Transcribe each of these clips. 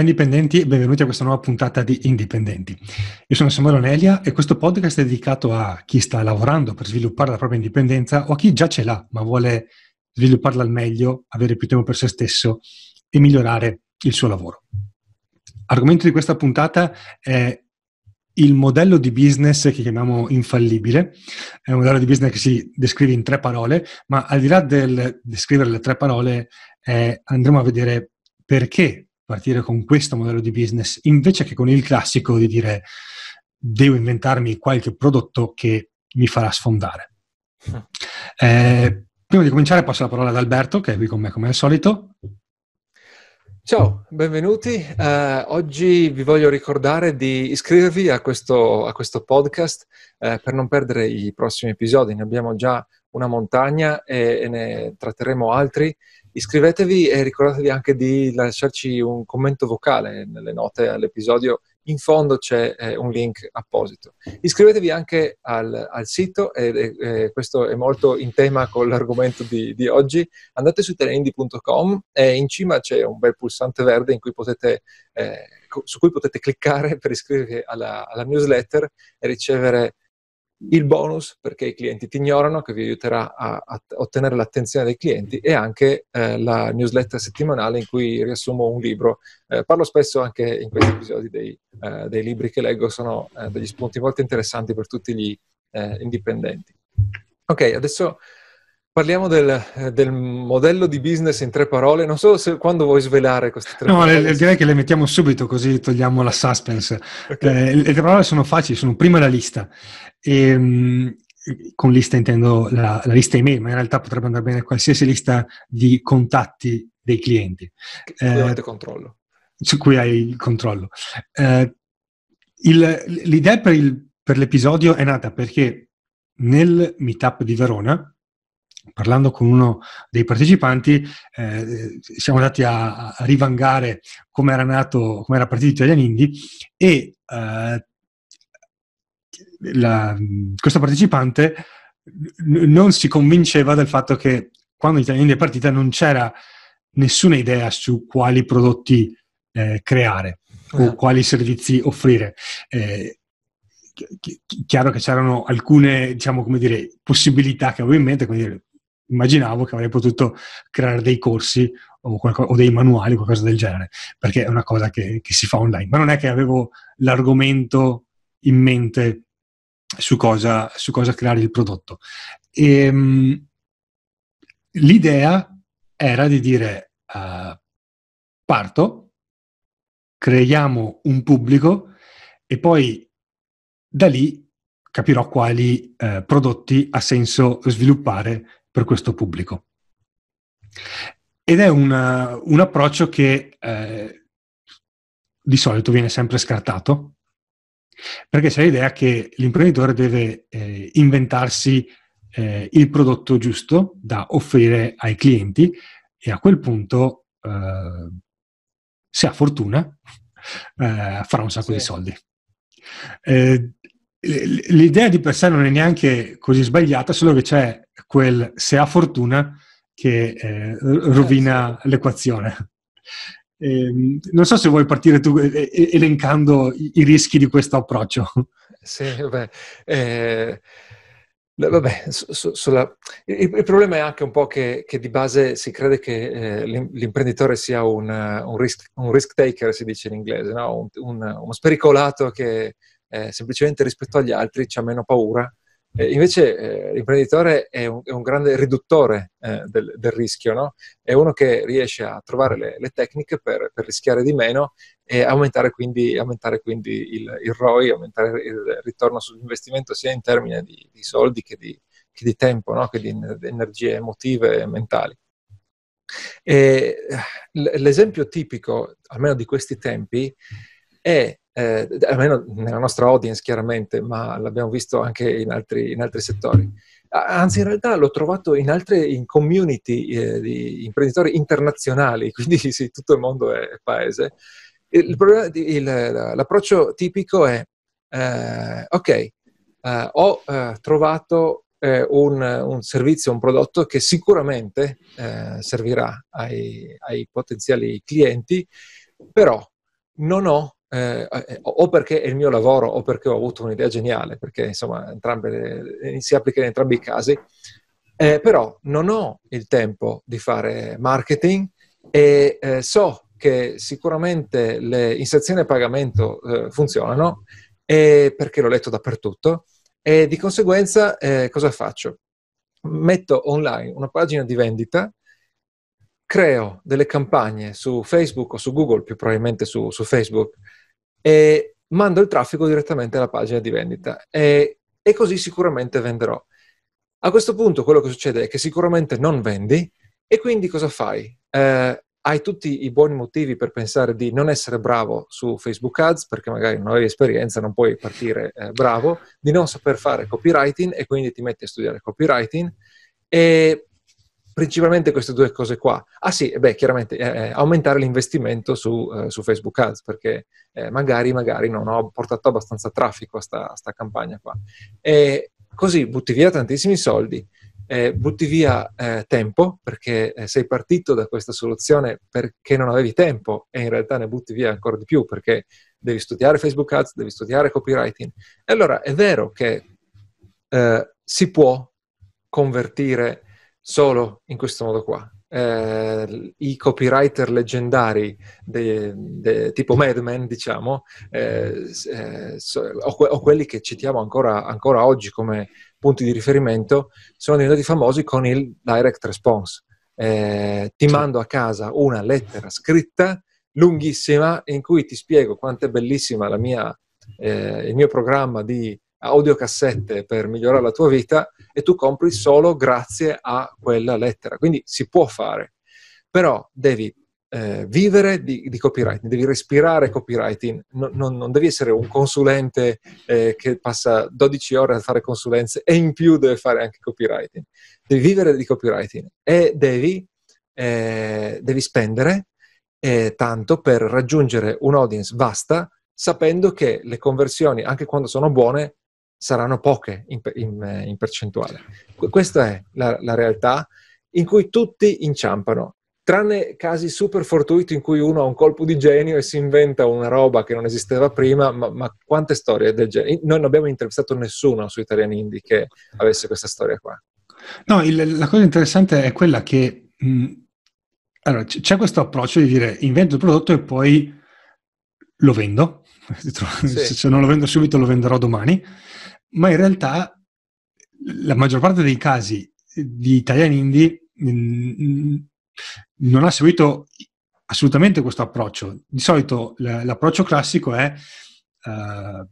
Ciao indipendenti benvenuti a questa nuova puntata di Indipendenti. Io sono Samuele Onelia e questo podcast è dedicato a chi sta lavorando per sviluppare la propria indipendenza o a chi già ce l'ha ma vuole svilupparla al meglio, avere più tempo per se stesso e migliorare il suo lavoro. Argomento di questa puntata è il modello di business che chiamiamo infallibile. È un modello di business che si descrive in tre parole, ma al di là del descrivere le tre parole eh, andremo a vedere perché partire con questo modello di business invece che con il classico di dire devo inventarmi qualche prodotto che mi farà sfondare. Eh, prima di cominciare passo la parola ad Alberto che è qui con me come al solito. Ciao, benvenuti. Uh, oggi vi voglio ricordare di iscrivervi a questo, a questo podcast uh, per non perdere i prossimi episodi. Ne abbiamo già una montagna e, e ne tratteremo altri Iscrivetevi e ricordatevi anche di lasciarci un commento vocale nelle note all'episodio. In fondo c'è eh, un link apposito. Iscrivetevi anche al, al sito, e, e, questo è molto in tema con l'argomento di, di oggi. Andate su teleindi.com e in cima c'è un bel pulsante verde cui potete, eh, su cui potete cliccare per iscrivervi alla, alla newsletter e ricevere il bonus perché i clienti ti ignorano, che vi aiuterà a, a ottenere l'attenzione dei clienti, e anche eh, la newsletter settimanale in cui riassumo un libro. Eh, parlo spesso anche in questi episodi dei, eh, dei libri che leggo, sono eh, degli spunti molto interessanti per tutti gli eh, indipendenti. Ok, adesso Parliamo del, del, modello di business in tre parole. Non so se quando vuoi svelare queste tre no, parole. No, direi che le mettiamo subito così togliamo la suspense. Okay. Eh, le tre parole sono facili, sono prima la lista. E, ehm, con lista intendo la, la, lista email, ma in realtà potrebbe andare bene qualsiasi lista di contatti dei clienti. Su cui eh, controllo. Su cui hai il controllo. Eh, il, l'idea per, il, per l'episodio è nata perché nel meetup di Verona parlando con uno dei partecipanti, eh, siamo andati a, a, rivangare come era nato, come era partito Italian Indie e eh, la, questo partecipante n- non si convinceva del fatto che quando Italian Indie è partita non c'era nessuna idea su quali prodotti eh, creare o ah. quali servizi offrire. Eh, chiaro che c'erano alcune, diciamo, come dire, possibilità che avevo in mente, come dire, immaginavo che avrei potuto creare dei corsi o, qualco, o dei manuali o qualcosa del genere, perché è una cosa che, che, si fa online. Ma non è che avevo l'argomento in mente su cosa, su cosa creare il prodotto. E, um, l'idea era di dire uh, parto, creiamo un pubblico e poi da lì capirò quali uh, prodotti ha senso sviluppare per questo pubblico. Ed è una, un approccio che eh, di solito viene sempre scartato, perché c'è l'idea che l'imprenditore deve eh, inventarsi eh, il prodotto giusto da offrire ai clienti e a quel punto, eh, se ha fortuna, eh, farà un sacco sì. di soldi. L'idea di per sé non è neanche così sbagliata, solo che c'è quel se ha fortuna che eh, rovina sì. l'equazione. Eh, non so se vuoi partire tu elencando i, rischi di questo approccio. Sì, vabbè. Eh, vabbè su, sulla, il, il, problema è anche un po' che, che di base si crede che eh, l'imprenditore sia un, un, risk, un, risk, taker, si dice in inglese, no? un, uno spericolato che eh, semplicemente rispetto agli altri ha meno paura. Eh, invece l'imprenditore è un, è un, grande riduttore eh, del, del, rischio, no? è uno che riesce a trovare le, le tecniche per, per, rischiare di meno e aumentare quindi, aumentare quindi il, il, ROI, aumentare il ritorno sull'investimento sia in termini di, di soldi che di, che di tempo, no? che di energie emotive e mentali. E l'esempio tipico, almeno di questi tempi, è eh, almeno nella nostra audience chiaramente, ma l'abbiamo visto anche in altri, in altri settori. Anzi, in realtà l'ho trovato in altre in community eh, di imprenditori internazionali, quindi sì, tutto il mondo è, paese. Il, il, l'approccio tipico è, eh, ok, eh, ho eh, trovato eh, un, un, servizio, un prodotto che sicuramente servirà ai, ai potenziali clienti, però non ho eh, eh, o perché è il mio lavoro o perché ho avuto un'idea geniale, perché insomma entrambe, si applica in entrambi i casi, eh, però non ho il tempo di fare marketing e eh, so che sicuramente le inserzioni a pagamento eh, funzionano perché l'ho letto dappertutto e di conseguenza eh, cosa faccio? Metto online una pagina di vendita creo delle campagne su Facebook o su Google, più probabilmente su, su Facebook, e mando il traffico direttamente alla pagina di vendita e, e, così sicuramente venderò. A questo punto quello che succede è che sicuramente non vendi e quindi cosa fai? Eh, hai tutti i buoni motivi per pensare di non essere bravo su Facebook Ads perché magari non avevi esperienza, non puoi partire eh, bravo, di non saper fare copywriting e quindi ti metti a studiare copywriting e principalmente queste due cose qua. Ah sì, beh, chiaramente eh, eh, aumentare l'investimento su, eh, su, Facebook Ads, perché eh, magari, magari non ho portato abbastanza traffico a sta, a sta campagna qua. E così butti via tantissimi soldi, eh, butti via eh, tempo, perché sei partito da questa soluzione perché non avevi tempo e in realtà ne butti via ancora di più, perché devi studiare Facebook Ads, devi studiare copywriting. E allora è vero che si può convertire solo in questo modo qua. Eh, I copywriter leggendari de, de, tipo Mad Men, diciamo, eh, eh, so, o, que- o, quelli che citiamo ancora, ancora, oggi come punti di riferimento, sono diventati famosi con il direct response. Eh, ti mando a casa una lettera scritta lunghissima in cui ti spiego quanto è bellissima mia, eh, il mio programma di audiocassette per migliorare la tua vita e tu compri solo grazie a quella lettera. Quindi si può fare, però devi eh, vivere di, di, copywriting, devi respirare copywriting, non, non, non devi essere un consulente eh, che passa 12 ore a fare consulenze e in più deve fare anche copywriting. Devi vivere di copywriting e devi, eh, devi spendere eh, tanto per raggiungere un'audience vasta sapendo che le conversioni, anche quando sono buone, saranno poche in, in, in percentuale. Questa è la, la, realtà in cui tutti inciampano, tranne casi super fortuiti in cui uno ha un colpo di genio e si inventa una roba che non esisteva prima, ma, ma quante storie del genere? Noi non abbiamo intervistato nessuno su Italian Indie che avesse questa storia qua. No, il, la cosa interessante è quella che mh, allora, c- c'è questo approccio di dire invento il prodotto e poi lo vendo. Sì. Se non lo vendo subito lo venderò domani ma in realtà la maggior parte dei casi di Italian Indie non ha seguito assolutamente questo approccio. Di solito l'approccio classico è, uh,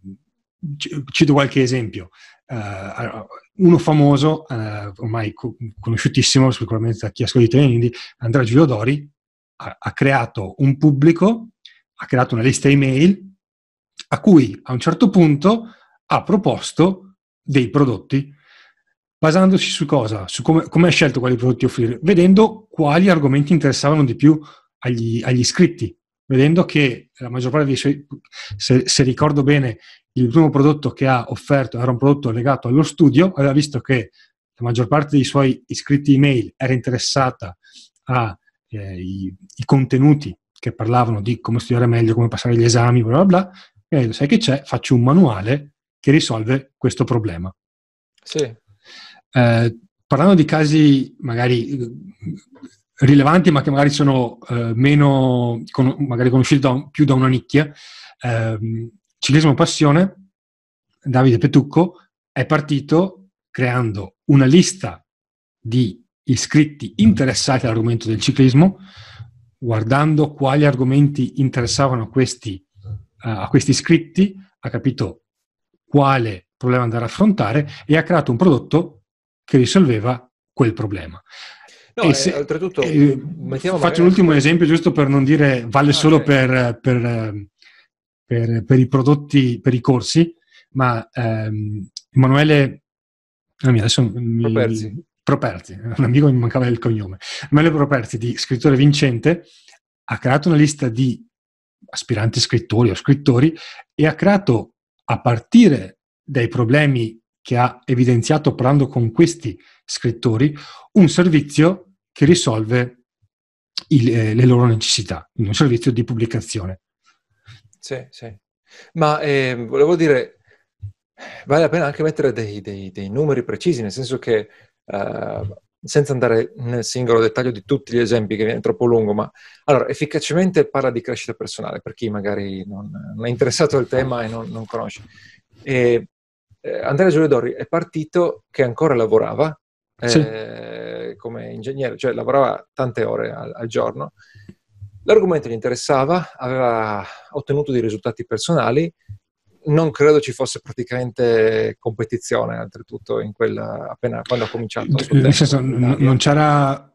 cito qualche esempio, uh, uno famoso, uh, ormai conosciutissimo sicuramente da chi ascolta Italian Indie, Andrea Giulio Dori, ha, ha creato un pubblico, ha creato una lista email a cui a un certo punto ha proposto dei prodotti basandosi su cosa? Su come, come ha scelto quali prodotti offrire, vedendo quali argomenti interessavano di più agli, agli iscritti, vedendo che la maggior parte dei suoi, se, se, ricordo bene, il primo prodotto che ha offerto era un prodotto legato allo studio, aveva visto che la maggior parte dei suoi iscritti email era interessata ai eh, contenuti che parlavano di come studiare meglio, come passare gli esami, bla bla bla, e ha detto, sai che c'è? Faccio un manuale che risolve questo problema. Sì. Eh, parlando di casi magari eh, rilevanti, ma che magari sono eh, meno con, magari conosciuti da, più da una nicchia, eh, Ciclismo Passione, Davide Petucco è partito creando una lista di iscritti interessati all'argomento del ciclismo, guardando quali argomenti interessavano a questi, uh, a questi iscritti, ha capito quale problema andare a affrontare e ha creato un prodotto che risolveva quel problema. No, se, oltretutto, eh, faccio l'ultimo esempio giusto per non dire vale ah, solo okay. per, per, per, per, i prodotti, per i corsi, ma ehm, Emanuele, ah, adesso Properzi. Mi, Properzi, un amico mi mancava il cognome, Emanuele Properzi, di scrittore vincente, ha creato una lista di aspiranti scrittori o scrittori e ha creato a partire dai problemi che ha evidenziato parlando con questi scrittori, un servizio che risolve il, eh, le loro necessità, un servizio di pubblicazione. Sì, sì. Ma eh, volevo dire, vale la pena anche mettere dei, dei, dei numeri precisi, nel senso che, eh, senza andare nel singolo dettaglio di tutti gli esempi che viene troppo lungo, ma allora, efficacemente parla di crescita personale, per chi magari non, non è interessato al tema e non, non conosce. E, eh, Andrea Giuliodori è partito che ancora lavorava eh, sì. come ingegnere, cioè lavorava tante ore al, al giorno. L'argomento gli interessava, aveva ottenuto dei risultati personali, non credo ci fosse praticamente competizione, oltretutto, in quella, appena quando ha cominciato. Nel senso, n- non c'era,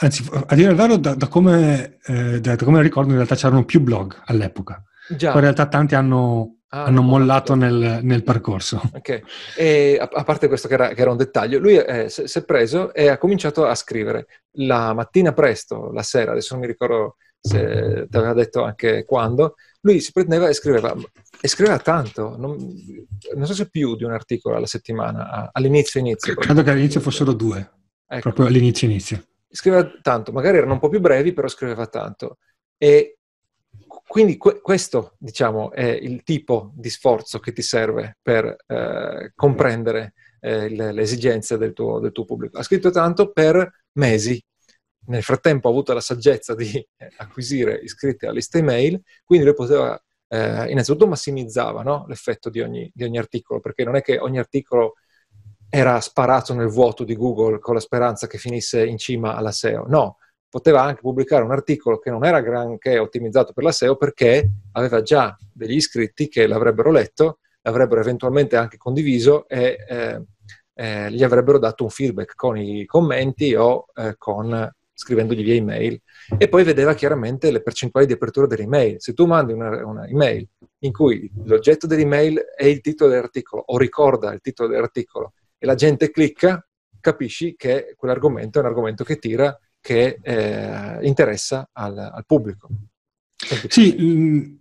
anzi, a dire il vero, da, da, come, eh, da, come, ricordo, in realtà c'erano più blog all'epoca. Già. Poi in realtà tanti hanno Ah, hanno mollato nel, nel, percorso. Ok, e a, a parte questo che era, che era, un dettaglio, lui eh, si è preso e ha cominciato a scrivere la mattina presto, la sera, adesso non mi ricordo se ti aveva detto anche quando, lui si prendeva e scriveva, e scriveva tanto, non, non so se più di un articolo alla settimana, all'inizio inizio. Credo che all'inizio fossero due, ecco. proprio all'inizio inizio. Scriveva tanto, magari erano un po' più brevi, però scriveva tanto. E quindi que- questo, diciamo, è il tipo di sforzo che ti serve per eh, comprendere eh, le, le, esigenze del tuo, del tuo, pubblico. Ha scritto tanto per mesi. Nel frattempo ha avuto la saggezza di eh, acquisire iscritti alla lista email, quindi lui poteva, eh, innanzitutto massimizzava no? l'effetto di ogni, di ogni articolo, perché non è che ogni articolo era sparato nel vuoto di Google con la speranza che finisse in cima alla SEO. No, poteva anche pubblicare un articolo che non era granché ottimizzato per la SEO perché aveva già degli iscritti che l'avrebbero letto, l'avrebbero eventualmente anche condiviso e eh, eh, gli avrebbero dato un feedback con i commenti o eh, con, scrivendogli via email. E poi vedeva chiaramente le percentuali di apertura dell'email. Se tu mandi una, una email in cui l'oggetto dell'email è il titolo dell'articolo o ricorda il titolo dell'articolo e la gente clicca, capisci che quell'argomento è un argomento che tira che eh, interessa al, al pubblico. Sì, mm,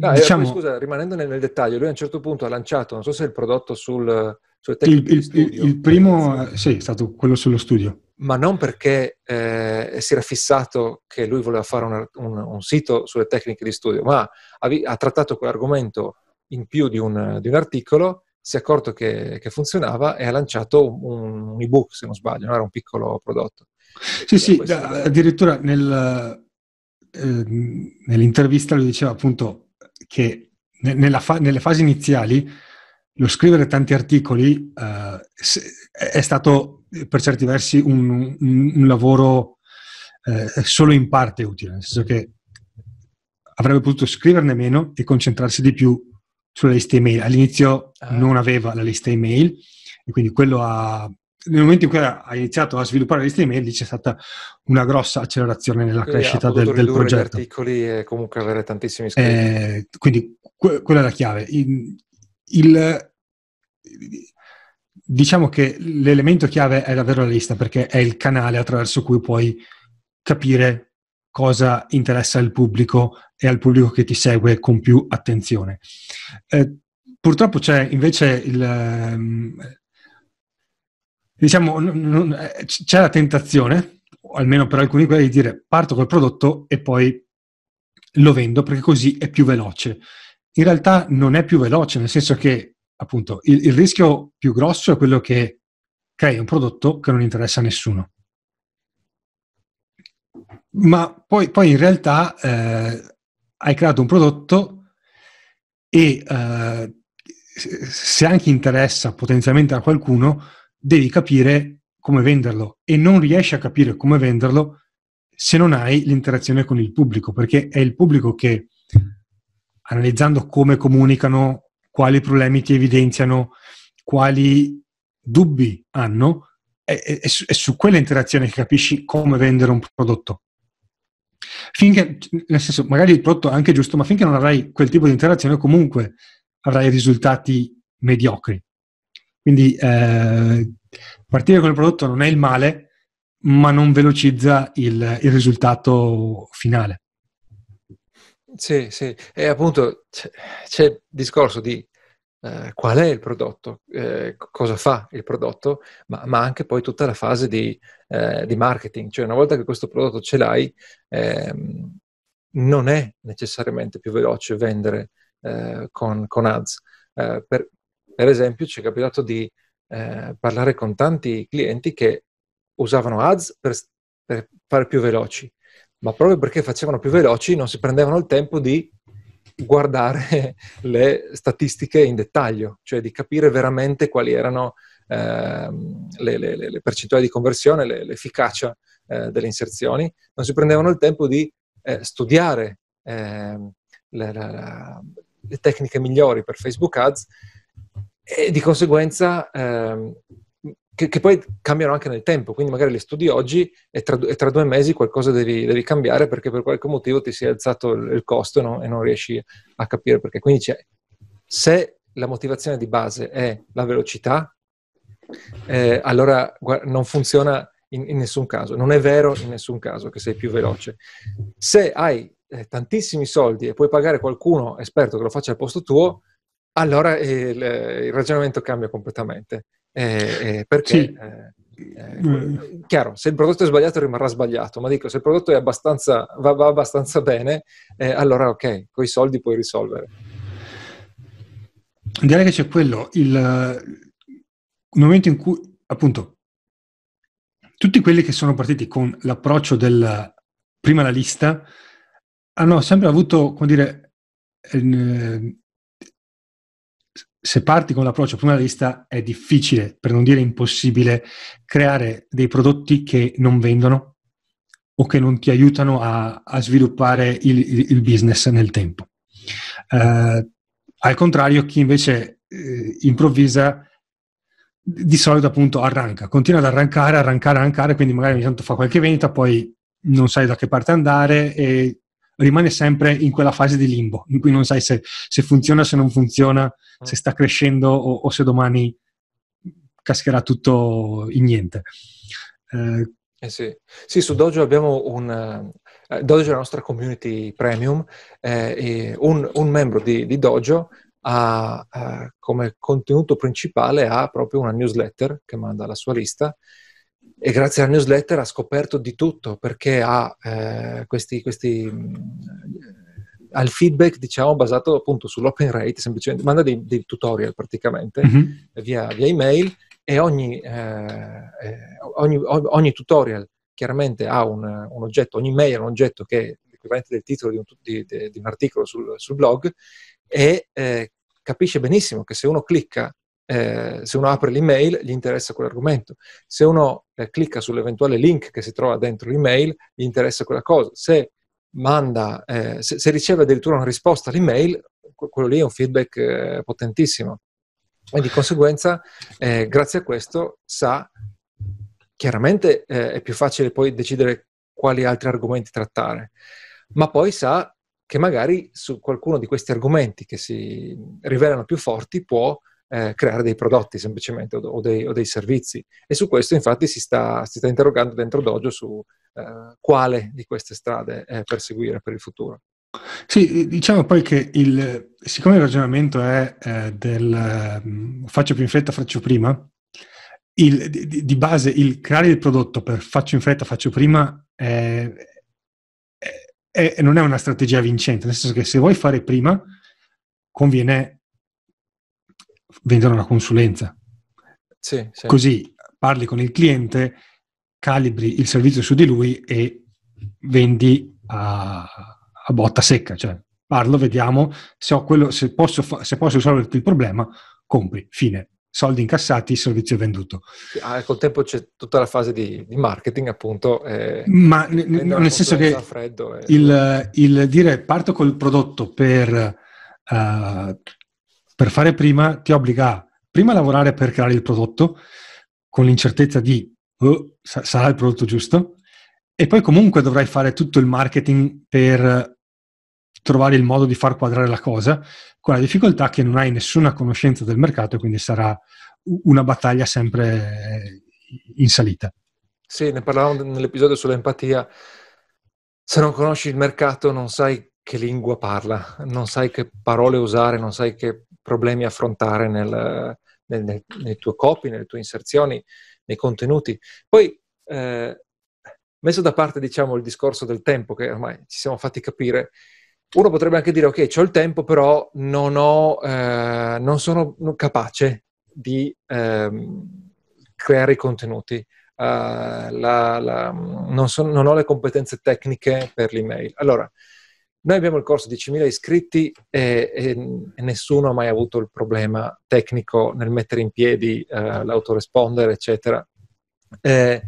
ah, diciamo... poi, scusa, rimanendo nel, nel, dettaglio, lui a un certo punto ha lanciato, non so se è il prodotto sul, tecniche il, il, il, primo, eh, sì, è stato quello sullo studio. Ma non perché eh, si era fissato che lui voleva fare una, un, un, sito sulle tecniche di studio, ma ha, ha trattato quell'argomento in più di un, di un articolo si è accorto che, che, funzionava e ha lanciato un, un, ebook, se non sbaglio, non era un piccolo prodotto. Sì, sì, da, addirittura nel, eh, nell'intervista lui diceva appunto che nella fa- nelle fasi iniziali lo scrivere tanti articoli eh, è stato per certi versi un, un, un lavoro eh, solo in parte utile, nel senso che avrebbe potuto scriverne meno e concentrarsi di più sulla lista email. All'inizio ah. non aveva la lista email e quindi quello ha, nel momento in cui ha iniziato a sviluppare la lista email c'è stata una grossa accelerazione nella quindi crescita del, del progetto. gli articoli e comunque avere tantissimi iscritti. Eh, quindi que- quella è la chiave. Il, il, diciamo che l'elemento chiave è davvero la lista perché è il canale attraverso cui puoi capire cosa interessa al pubblico e al pubblico che ti segue con più attenzione. Eh, purtroppo c'è invece il... Um, diciamo, non, eh, c'è la tentazione, almeno per alcuni quelli, di dire parto col prodotto e poi lo vendo perché così è più veloce. In realtà non è più veloce, nel senso che appunto il, il rischio più grosso è quello che crei un prodotto che non interessa a nessuno. Ma poi, poi in realtà eh, hai creato un prodotto e eh, se anche interessa potenzialmente a qualcuno, devi capire come venderlo e non riesci a capire come venderlo se non hai l'interazione con il pubblico, perché è il pubblico che, analizzando come comunicano, quali problemi ti evidenziano, quali dubbi hanno, è, su, su quella interazione che capisci come vendere un prodotto. Finché, nel senso, magari il prodotto è anche giusto, ma finché non avrai quel tipo di interazione, comunque avrai risultati mediocri. Quindi eh, partire con il prodotto non è il male, ma non velocizza il, il risultato finale. Sì, sì, e appunto c'è il discorso di eh, qual è il prodotto, eh, cosa fa il prodotto, ma, ma, anche poi tutta la fase di, eh, di, marketing. Cioè una volta che questo prodotto ce l'hai, ehm, non è necessariamente più veloce vendere eh, con, con, ads. Eh, per, per, esempio, ci è capitato di parlare con tanti clienti che usavano ads per, per fare più veloci, ma proprio perché facevano più veloci non si prendevano il tempo di guardare le statistiche in dettaglio, cioè di capire veramente quali erano eh, le, le, le, percentuali di conversione, l'efficacia eh, delle inserzioni, non si prendevano il tempo di eh, studiare ehm, le, le, tecniche migliori per Facebook Ads e di conseguenza ehm, che, che, poi cambiano anche nel tempo, quindi magari li studi oggi e tra, e tra due mesi qualcosa devi, devi, cambiare perché per qualche motivo ti si è alzato il, il costo no? e non riesci a capire perché. Quindi c'è, se la motivazione di base è la velocità, eh, allora non funziona in, in, nessun caso, non è vero in nessun caso che sei più veloce. Se hai eh, tantissimi soldi e puoi pagare qualcuno esperto che lo faccia al posto tuo, allora il, il ragionamento cambia completamente. Eh, eh, perché, sì. eh, eh chiaro, se il prodotto è sbagliato rimarrà sbagliato, ma dico, se il prodotto abbastanza, va, va, abbastanza bene, eh, allora ok, con i soldi puoi risolvere. Direi che c'è quello, il, il momento in cui, appunto, tutti quelli che sono partiti con l'approccio del prima la lista hanno sempre avuto, come dire, eh, se parti con l'approccio prima della lista è difficile, per non dire impossibile, creare dei prodotti che non vendono o che non ti aiutano a, a sviluppare il, il, il, business nel tempo. Eh, al contrario, chi invece eh, improvvisa di solito appunto arranca, continua ad arrancare, arrancare, arrancare, quindi magari ogni tanto fa qualche vendita, poi non sai da che parte andare e rimane sempre in quella fase di limbo, in cui non sai se, se funziona, se non funziona, mm. se sta crescendo o, o, se domani cascherà tutto in niente. Eh, eh sì. sì. su Dojo abbiamo un... Eh, Dojo è la nostra community premium eh, e un, un, membro di, di Dojo ha, come contenuto principale ha proprio una newsletter che manda la sua lista e grazie alla newsletter ha scoperto di tutto perché ha eh, questi, questi ha il feedback diciamo basato appunto sull'open rate semplicemente manda dei, dei tutorial praticamente mm-hmm. via, via, email e ogni, eh, eh ogni, ogni, tutorial chiaramente ha un, un, oggetto ogni mail ha un oggetto che è l'equivalente del titolo di un, di, di un articolo sul, sul, blog e eh, capisce benissimo che se uno clicca eh, se uno apre l'email gli interessa quell'argomento, se uno eh, clicca sull'eventuale link che si trova dentro l'email gli interessa quella cosa, se, manda, eh, se, se riceve addirittura una risposta all'email, quello lì è un feedback eh, potentissimo. E di conseguenza, eh, grazie a questo, sa, chiaramente è più facile poi decidere quali altri argomenti trattare, ma poi sa che magari su qualcuno di questi argomenti che si rivelano più forti può eh, creare dei prodotti semplicemente o, o, dei, o, dei, servizi. E su questo infatti si sta, si sta interrogando dentro Dojo su eh, quale di queste strade perseguire per il futuro. Sì, diciamo poi che il, siccome il ragionamento è eh, del um, faccio più in fretta, faccio prima, il, di, di, base il creare il prodotto per faccio in fretta, faccio prima è, è, è, non è una strategia vincente, nel senso che se vuoi fare prima conviene vendere una consulenza. Sì, sì. Così parli con il cliente, calibri il servizio su di lui e vendi a, a botta secca. Cioè, parlo, vediamo se, quello, se, posso, se posso risolverti il problema, compri, fine. Soldi incassati, servizio venduto. Ah, col tempo c'è tutta la fase di, di marketing, appunto. Eh, Ma n- nel senso che e... il, il, dire parto col prodotto per uh, per fare prima ti obbliga a prima lavorare per creare il prodotto con l'incertezza di oh, sarà il prodotto giusto e poi comunque dovrai fare tutto il marketing per trovare il modo di far quadrare la cosa con la difficoltà che non hai nessuna conoscenza del mercato e quindi sarà una battaglia sempre in salita. Sì, ne parlavamo nell'episodio sull'empatia. Se non conosci il mercato non sai che lingua parla, non sai che parole usare, non sai che problemi affrontare nel, nel, nel, nei tuoi copy, nelle tue inserzioni, nei contenuti. Poi, eh, messo da parte diciamo il discorso del tempo che ormai ci siamo fatti capire, uno potrebbe anche dire ok, ho il tempo, però non, ho, eh, non sono capace di ehm, creare i contenuti. Uh, la, la, non, so, non, ho le competenze tecniche per l'email. Allora, noi abbiamo il corso di 10.000 iscritti e, e, e, nessuno ha mai avuto il problema tecnico nel mettere in piedi uh, l'autoresponder, eccetera. Eh,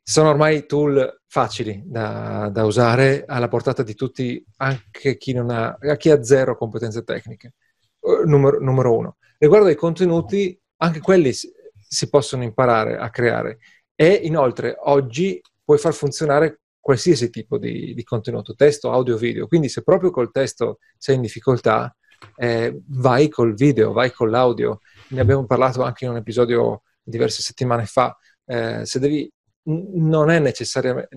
sono ormai tool facili da, da, usare alla portata di tutti, anche chi, ha, chi ha zero competenze tecniche. Uh, numero, numero, uno. Riguardo ai contenuti, anche quelli si, si possono imparare a creare. E inoltre oggi puoi far funzionare qualsiasi tipo di, di, contenuto, testo, audio, video. Quindi se proprio col testo sei in difficoltà, eh, vai col video, vai con l'audio. Ne abbiamo parlato anche in un episodio diverse settimane fa. Eh, se devi, non è necessariamente...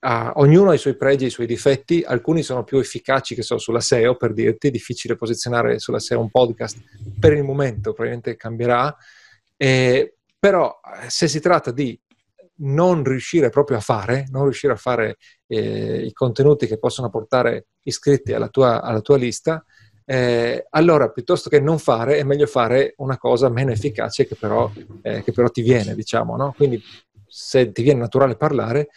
Ah, ognuno ha i suoi pregi e i suoi difetti, alcuni sono più efficaci che so sulla SEO, per dirti, è difficile posizionare sulla SEO un podcast per il momento, probabilmente cambierà, eh, però se si tratta di non riuscire proprio a fare, non riuscire a fare eh, i contenuti che possono portare iscritti alla tua, alla tua lista, eh, allora piuttosto che non fare è meglio fare una cosa meno efficace che però, eh, che però ti viene, diciamo, no? Quindi se ti viene naturale parlare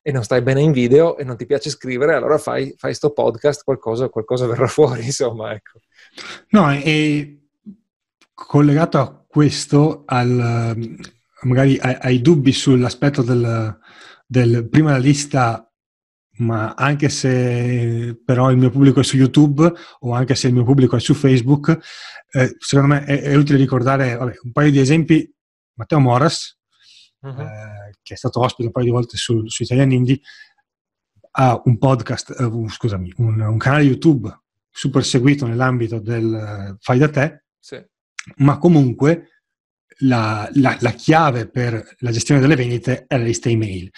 e non stai bene in video e non ti piace scrivere, allora fai, fai sto podcast, qualcosa, qualcosa verrà fuori, insomma, ecco. No, e collegato a questo al, magari ai, ai dubbi sull'aspetto del, del, prima la lista, ma anche se però il mio pubblico è su YouTube o anche se il mio pubblico è su Facebook, eh, secondo me è, è, utile ricordare vabbè, un paio di esempi. Matteo Moras, uh-huh. eh, che è stato ospite un paio di volte su, su Italian Indie, ha un podcast, uh, scusami, un, un, canale YouTube super seguito nell'ambito del uh, fai da te, sì ma comunque la, la, la, chiave per la gestione delle vendite è la lista email.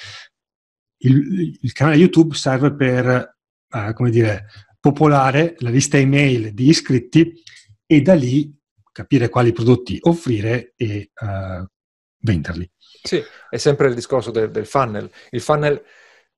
Il, il canale YouTube serve per, uh, come dire, popolare la lista email di iscritti e da lì capire quali prodotti offrire e uh, venderli. Sì, è sempre il discorso del, del funnel. Il funnel,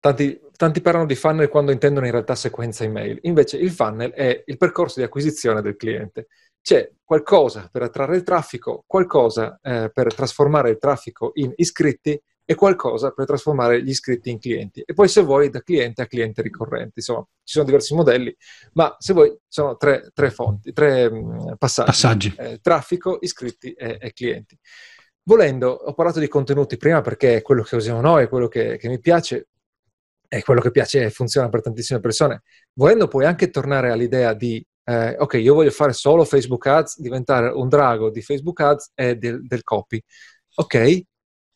tanti, tanti, parlano di funnel quando intendono in realtà sequenza email. Invece il funnel è il percorso di acquisizione del cliente c'è qualcosa per attrarre il traffico, qualcosa eh, per trasformare il traffico in iscritti e qualcosa per trasformare gli iscritti in clienti. E poi se vuoi da cliente a cliente ricorrente. Insomma, ci sono diversi modelli, ma se vuoi sono tre, tre fonti, tre mh, mm, passaggi. passaggi. Eh, traffico, iscritti e, e, clienti. Volendo, ho parlato di contenuti prima perché è quello che usiamo noi, è quello che, che mi piace, è quello che piace e funziona per tantissime persone. Volendo puoi anche tornare all'idea di eh, ok, io voglio fare solo Facebook Ads, diventare un drago di Facebook Ads e del, del copy. Ok,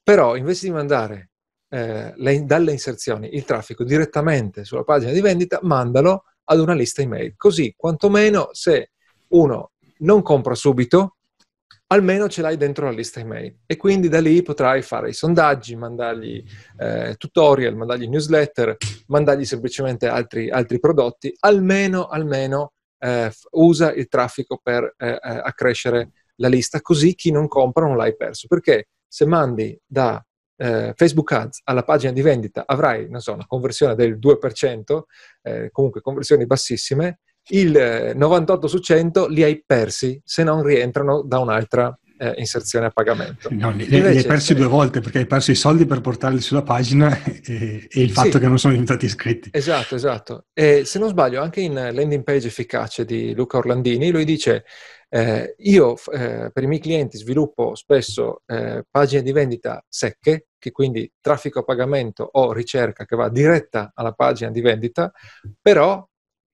però invece di mandare eh, le, dalle inserzioni il traffico direttamente sulla pagina di vendita, mandalo ad una lista email. Così, quantomeno, se uno non compra subito, almeno ce l'hai dentro la lista email e quindi da lì potrai fare i sondaggi, mandargli eh, tutorial, mandargli newsletter, mandargli semplicemente altri, altri prodotti, almeno, almeno eh, usa il traffico per eh, eh, accrescere la lista, così chi non compra non l'hai perso. Perché se mandi da eh, Facebook Ads alla pagina di vendita avrai, so, una conversione del 2%, eh, comunque conversioni bassissime, il 98 su 100 li hai persi se non rientrano da un'altra eh, inserzione a pagamento. No, li, Invece, li, hai persi due volte perché hai perso i soldi per portarli sulla pagina e, e il fatto sì, che non sono diventati iscritti. Esatto, esatto. E se non sbaglio, anche in Landing Page Efficace di Luca Orlandini, lui dice eh, io eh, per i miei clienti sviluppo spesso eh, pagine di vendita secche, che quindi traffico a pagamento o ricerca che va diretta alla pagina di vendita, però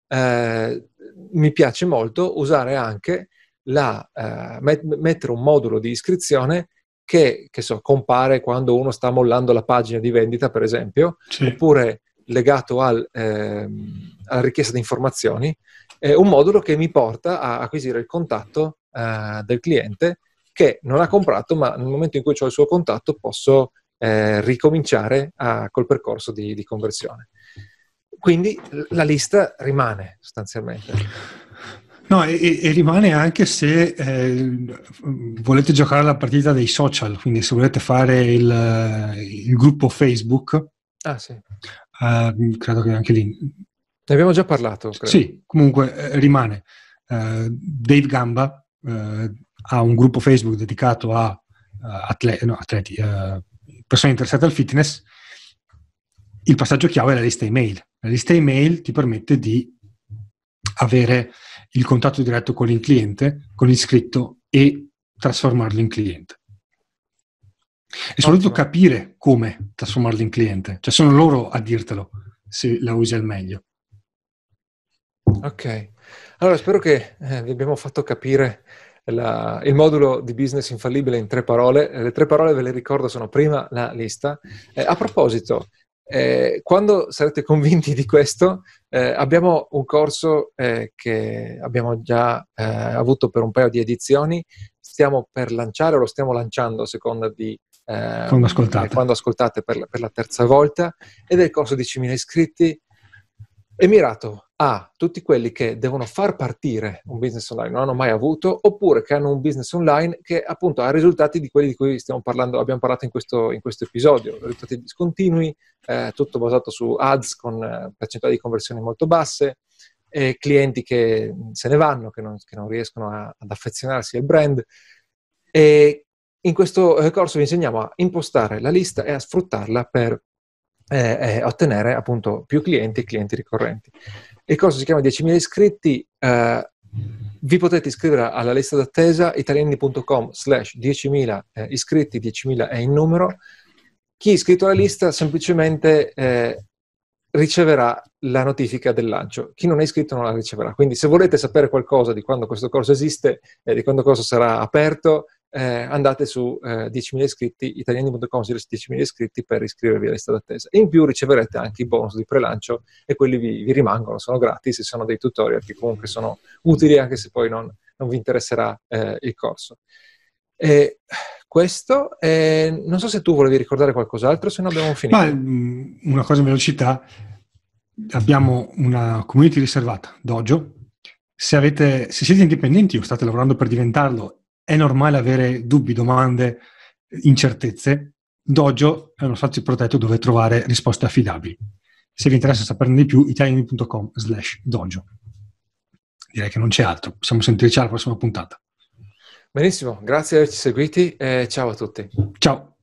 eh, mi piace molto usare anche la, eh, met- mettere un modulo di iscrizione che, che so, compare quando uno sta mollando la pagina di vendita, per esempio, sì. oppure legato al, ehm, alla richiesta di informazioni, eh, un modulo che mi porta a acquisire il contatto eh, del cliente che non ha comprato, ma nel momento in cui ho il suo contatto posso eh, ricominciare a, col percorso di, di conversione. Quindi la lista rimane sostanzialmente. No, e, e, rimane anche se eh, volete giocare la partita dei social, quindi se volete fare il, il gruppo Facebook, Ah sì. Uh, credo che anche lì... Ne abbiamo già parlato. Credo. Sì, comunque eh, rimane. Uh, Dave Gamba uh, ha un gruppo Facebook dedicato a atleti, no, atleti persone interessate al fitness. Il passaggio chiave è la lista email. La lista email ti permette di avere il contatto diretto con il cliente, con l'iscritto e trasformarlo in cliente. E soprattutto capire come trasformarlo in cliente, cioè sono loro a dirtelo se la usi al meglio. Ok, allora spero che eh, vi abbiamo fatto capire la, il modulo di business infallibile in tre parole. Le tre parole ve le ricordo sono prima la lista. Eh, a proposito, eh, quando sarete convinti di questo, eh, abbiamo un corso eh, che abbiamo già eh, avuto per un paio di edizioni, stiamo per lanciare o lo stiamo lanciando a seconda di eh, quando ascoltate, quando ascoltate per, la, per la terza volta, ed è il corso di 10.000 iscritti, è mirato a tutti quelli che devono far partire un business online, non hanno mai avuto, oppure che hanno un business online che appunto ha risultati di quelli di cui stiamo parlando, abbiamo parlato in questo, in questo episodio, risultati discontinui, eh, tutto basato su ads con eh, percentuali di conversione molto basse, e clienti che se ne vanno, che non, che non riescono a, ad affezionarsi al brand. E in questo eh, corso vi insegniamo a impostare la lista e a sfruttarla per eh, eh, ottenere appunto più clienti e clienti ricorrenti. Il corso si chiama 10.000 iscritti, eh, vi potete iscrivere alla lista d'attesa italiani.com slash 10.000 eh, iscritti, 10.000 è il numero. Chi è iscritto alla lista semplicemente eh, riceverà la notifica del lancio. Chi non è iscritto non la riceverà. Quindi se volete sapere qualcosa di quando questo corso esiste e di quando questo sarà aperto, eh, andate su eh, 10.000 iscritti, italiani.com 10.000 iscritti per iscrivervi alla lista d'attesa. In più riceverete anche i bonus di prelancio e quelli vi, vi rimangono, sono gratis e sono dei tutorial che comunque sono utili anche se poi non, non vi interesserà eh, il corso. E questo, eh, non so se tu volevi ricordare qualcos'altro, se no abbiamo finito. Ma, mm, una cosa in velocità, abbiamo una community riservata, Dojo. Se, avete, se siete indipendenti o state lavorando per diventarlo è normale avere dubbi, domande, incertezze. Dojo è uno spazio protetto dove trovare risposte affidabili. Se vi interessa saperne di più, italiani.com slash dojo. Direi che non c'è altro. Possiamo sentirci alla prossima puntata. Benissimo, grazie di averci seguiti e ciao a tutti. Ciao.